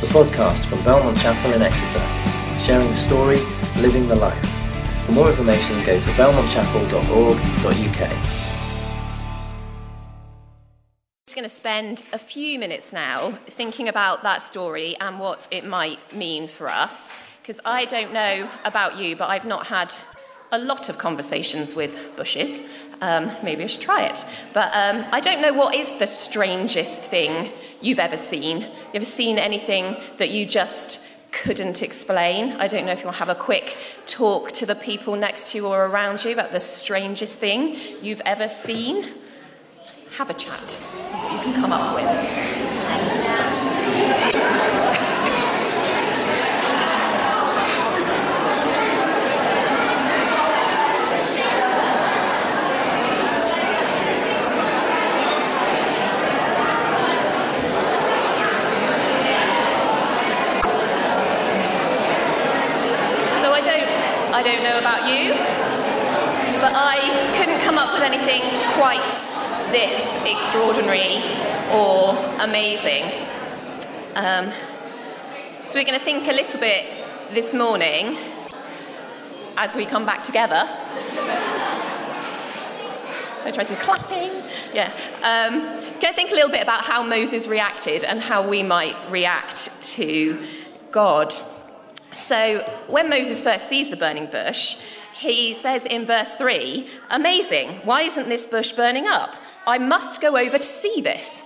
the podcast from Belmont Chapel in Exeter, sharing the story, living the life. For more information, go to belmontchapel.org.uk. just going to spend a few minutes now thinking about that story and what it might mean for us. Because I don't know about you, but I've not had a lot of conversations with bushes. Um, maybe I should try it. But um, I don't know what is the strangest thing you've ever seen. You ever seen anything that you just couldn't explain? I don't know if you want to have a quick talk to the people next to you or around you about the strangest thing you've ever seen. Have a chat, see what you can come up with. So I don't, I don't know about you, but I couldn't come up with anything quite this extraordinary or amazing. Um, so we're going to think a little bit this morning as we come back together. Should I try some clapping? Yeah. Um, going to think a little bit about how Moses reacted and how we might react to God. So, when Moses first sees the burning bush, he says in verse 3 Amazing, why isn't this bush burning up? I must go over to see this.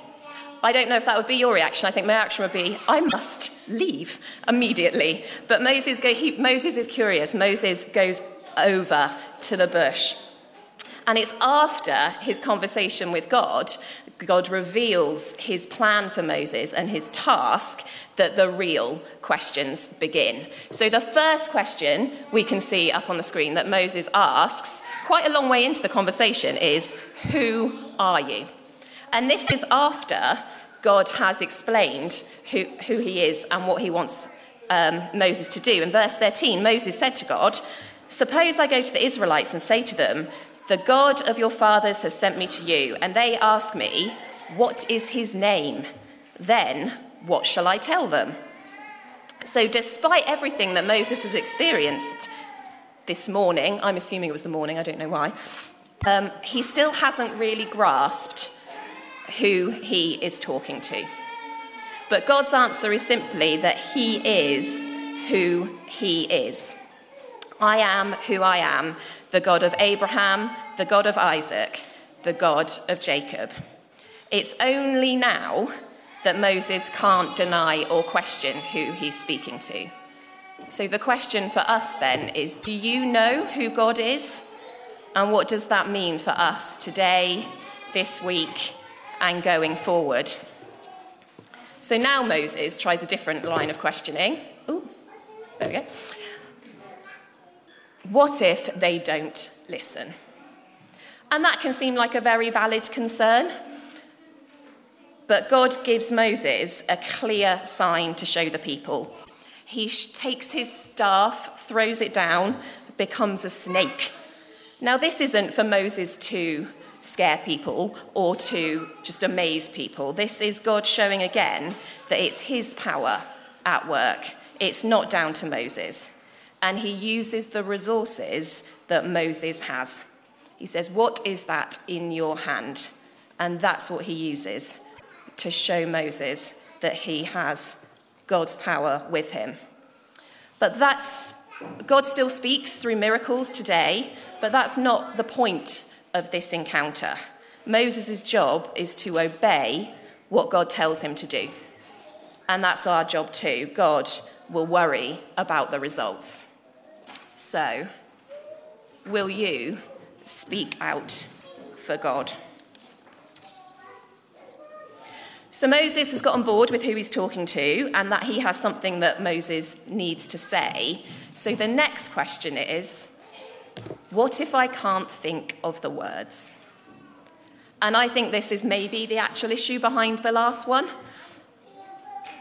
I don't know if that would be your reaction. I think my reaction would be, I must leave immediately. But Moses, go, he, Moses is curious. Moses goes over to the bush. And it's after his conversation with God, God reveals his plan for Moses and his task that the real questions begin. So, the first question we can see up on the screen that Moses asks, quite a long way into the conversation, is Who are you? And this is after God has explained who, who he is and what he wants um, Moses to do. In verse 13, Moses said to God, Suppose I go to the Israelites and say to them, The God of your fathers has sent me to you, and they ask me, What is his name? Then what shall I tell them? So, despite everything that Moses has experienced this morning, I'm assuming it was the morning, I don't know why, um, he still hasn't really grasped who he is talking to. But God's answer is simply that he is who he is. I am who I am, the God of Abraham, the God of Isaac, the God of Jacob. It's only now that Moses can't deny or question who he's speaking to. So the question for us then is do you know who God is? And what does that mean for us today, this week, and going forward? So now Moses tries a different line of questioning. There we go. What if they don't listen? And that can seem like a very valid concern. But God gives Moses a clear sign to show the people. He takes his staff, throws it down, becomes a snake. Now, this isn't for Moses to scare people or to just amaze people. This is God showing again that it's his power at work. It's not down to Moses. And he uses the resources that Moses has. He says, What is that in your hand? And that's what he uses to show Moses that he has God's power with him. But that's God still speaks through miracles today, but that's not the point of this encounter. Moses' job is to obey what God tells him to do. And that's our job too. God will worry about the results. So, will you speak out for God? So Moses has got on board with who he's talking to and that he has something that Moses needs to say. So the next question is what if I can't think of the words? And I think this is maybe the actual issue behind the last one.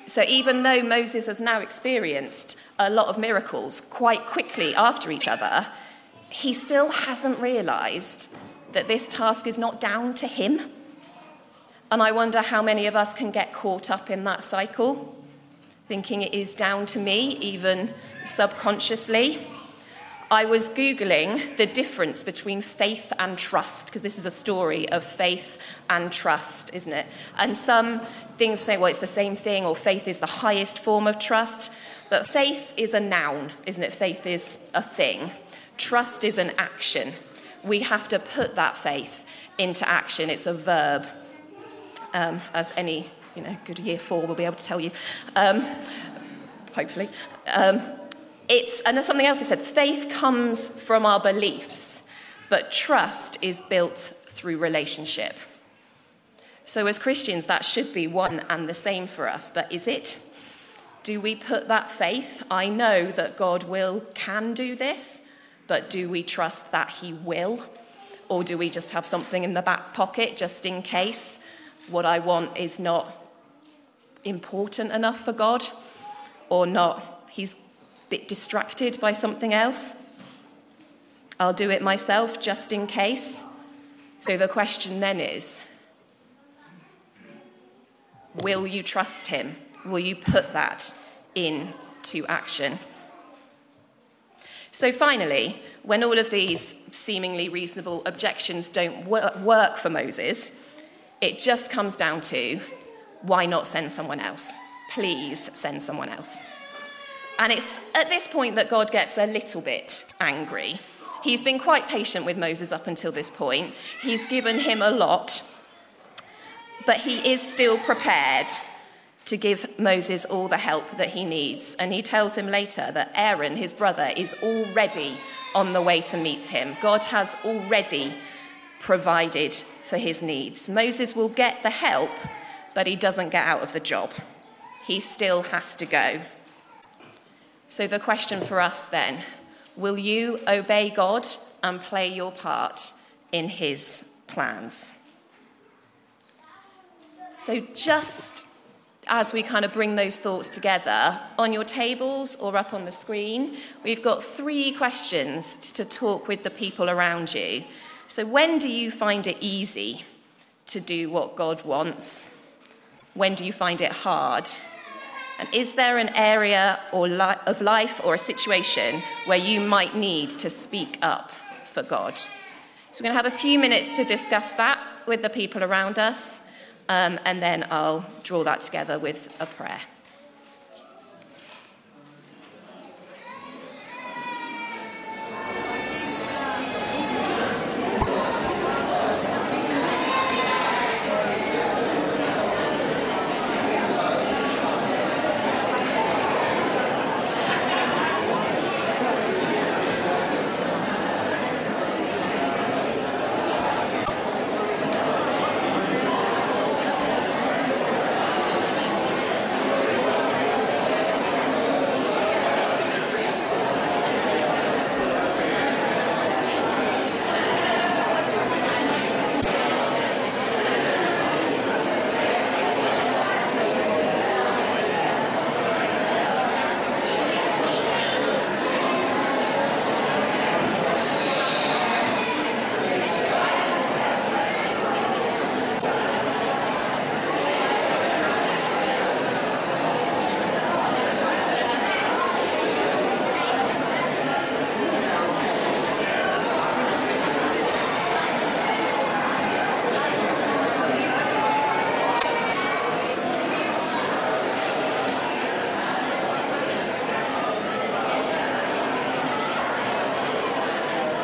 So even though Moses has now experienced a lot of miracles quite quickly after each other, he still hasn't realized that this task is not down to him and I wonder how many of us can get caught up in that cycle. thinking it is down to me, even subconsciously. I was Googling the difference between faith and trust, because this is a story of faith and trust, isn't it? And some things say, well, it's the same thing, or faith is the highest form of trust. But faith is a noun, isn't it? Faith is a thing. Trust is an action. We have to put that faith into action. It's a verb, um, as any you know, good year four will be able to tell you, um, hopefully. Um, it's, and there's something else he said faith comes from our beliefs, but trust is built through relationship. So, as Christians, that should be one and the same for us, but is it? Do we put that faith? I know that God will, can do this, but do we trust that He will? Or do we just have something in the back pocket just in case what I want is not important enough for God or not? He's bit distracted by something else. I'll do it myself just in case. So the question then is Will you trust him? Will you put that into action? So, finally, when all of these seemingly reasonable objections don't work for Moses, it just comes down to why not send someone else? Please send someone else. And it's at this point that God gets a little bit angry. He's been quite patient with Moses up until this point. He's given him a lot, but he is still prepared to give Moses all the help that he needs. And he tells him later that Aaron, his brother, is already on the way to meet him. God has already provided for his needs. Moses will get the help, but he doesn't get out of the job. He still has to go. So, the question for us then will you obey God and play your part in his plans? So, just as we kind of bring those thoughts together, on your tables or up on the screen, we've got three questions to talk with the people around you. So, when do you find it easy to do what God wants? When do you find it hard? And is there an area or li- of life or a situation where you might need to speak up for God? So we're going to have a few minutes to discuss that with the people around us, um, and then I'll draw that together with a prayer.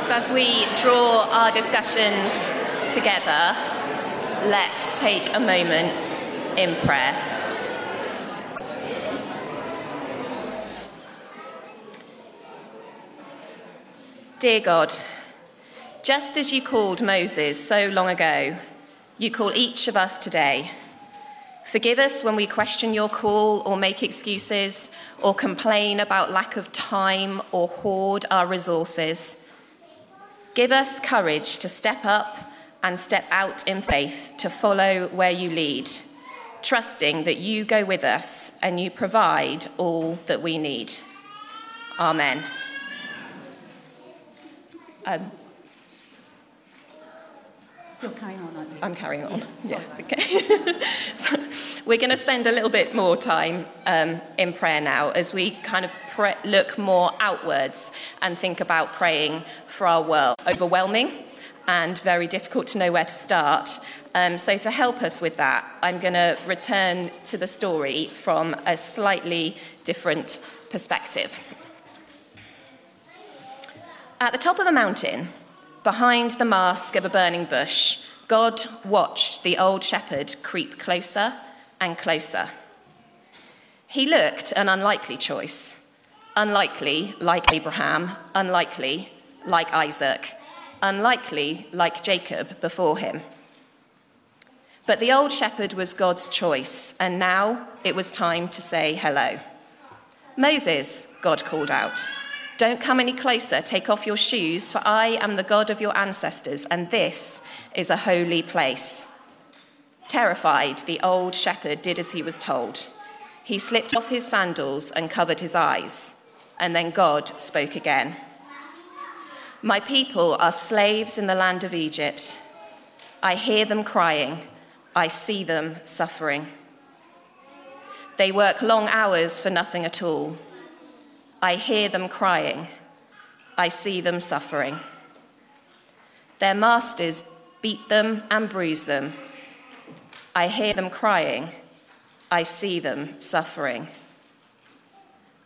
As we draw our discussions together, let's take a moment in prayer. Dear God, just as you called Moses so long ago, you call each of us today. Forgive us when we question your call or make excuses or complain about lack of time or hoard our resources. Give us courage to step up and step out in faith to follow where you lead, trusting that you go with us and you provide all that we need. Amen. Um, carrying on? I'm carrying on. Yeah, okay. so, We're going to spend a little bit more time um, in prayer now as we kind of pre- look more outwards and think about praying for our world. Overwhelming and very difficult to know where to start. Um, so, to help us with that, I'm going to return to the story from a slightly different perspective. At the top of a mountain, behind the mask of a burning bush, God watched the old shepherd creep closer and closer. He looked an unlikely choice. Unlikely, like Abraham, unlikely, like Isaac, unlikely, like Jacob before him. But the old shepherd was God's choice, and now it was time to say hello. Moses, God called out. Don't come any closer. Take off your shoes, for I am the God of your ancestors, and this is a holy place. Terrified, the old shepherd did as he was told. He slipped off his sandals and covered his eyes, and then God spoke again. My people are slaves in the land of Egypt. I hear them crying, I see them suffering. They work long hours for nothing at all. I hear them crying. I see them suffering. Their masters beat them and bruise them. I hear them crying. I see them suffering.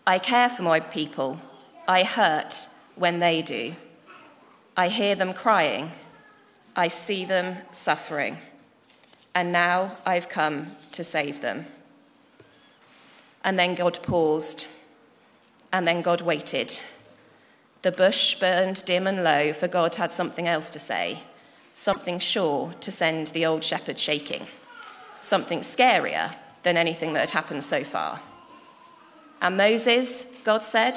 I care for my people. I hurt when they do. I hear them crying. I see them suffering. And now I've come to save them. And then God paused and then God waited. The bush burned dim and low, for God had something else to say, something sure to send the old shepherd shaking, something scarier than anything that had happened so far. And Moses, God said,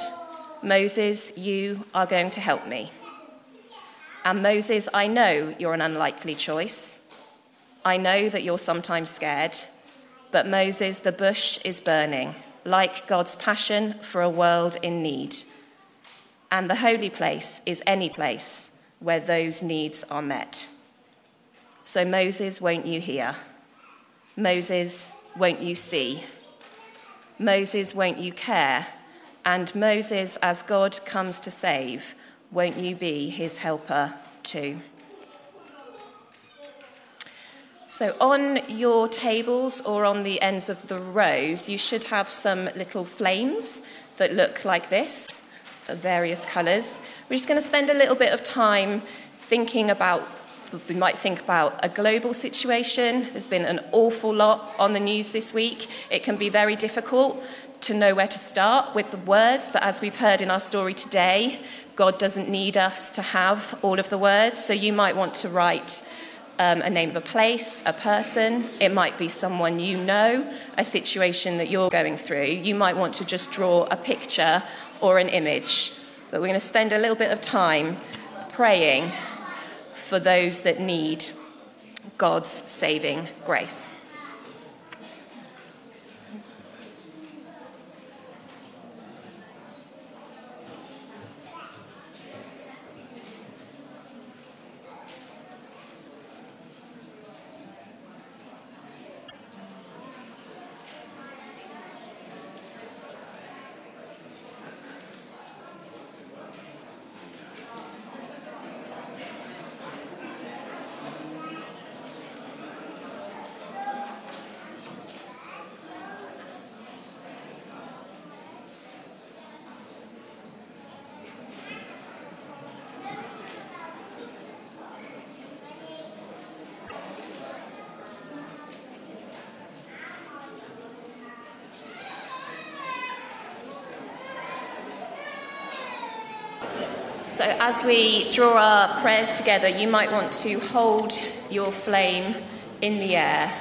Moses, you are going to help me. And Moses, I know you're an unlikely choice. I know that you're sometimes scared. But Moses, the bush is burning like God's passion for a world in need. And the holy place is any place where those needs are met. So, Moses, won't you hear? Moses, won't you see? Moses, won't you care? And Moses, as God comes to save, won't you be his helper too? So, on your tables or on the ends of the rows, you should have some little flames that look like this, of various colours. We're just going to spend a little bit of time thinking about, we might think about a global situation. There's been an awful lot on the news this week. It can be very difficult to know where to start with the words, but as we've heard in our story today, God doesn't need us to have all of the words. So, you might want to write um, a name of a place, a person. It might be someone you know, a situation that you're going through. You might want to just draw a picture or an image. But we're going to spend a little bit of time praying for those that need God's saving grace. So, as we draw our prayers together, you might want to hold your flame in the air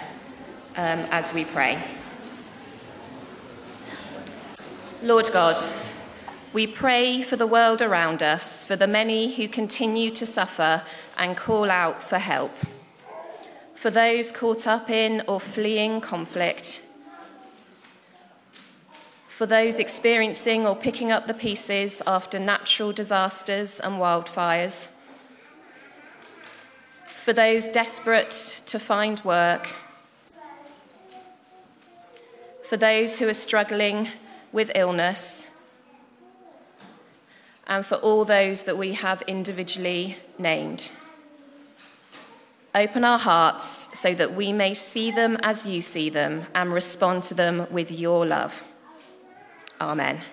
um, as we pray. Lord God, we pray for the world around us, for the many who continue to suffer and call out for help, for those caught up in or fleeing conflict for those experiencing or picking up the pieces after natural disasters and wildfires, for those desperate to find work, for those who are struggling with illness, and for all those that we have individually named. Open our hearts so that we may see them as you see them and respond to them with your love. Amen.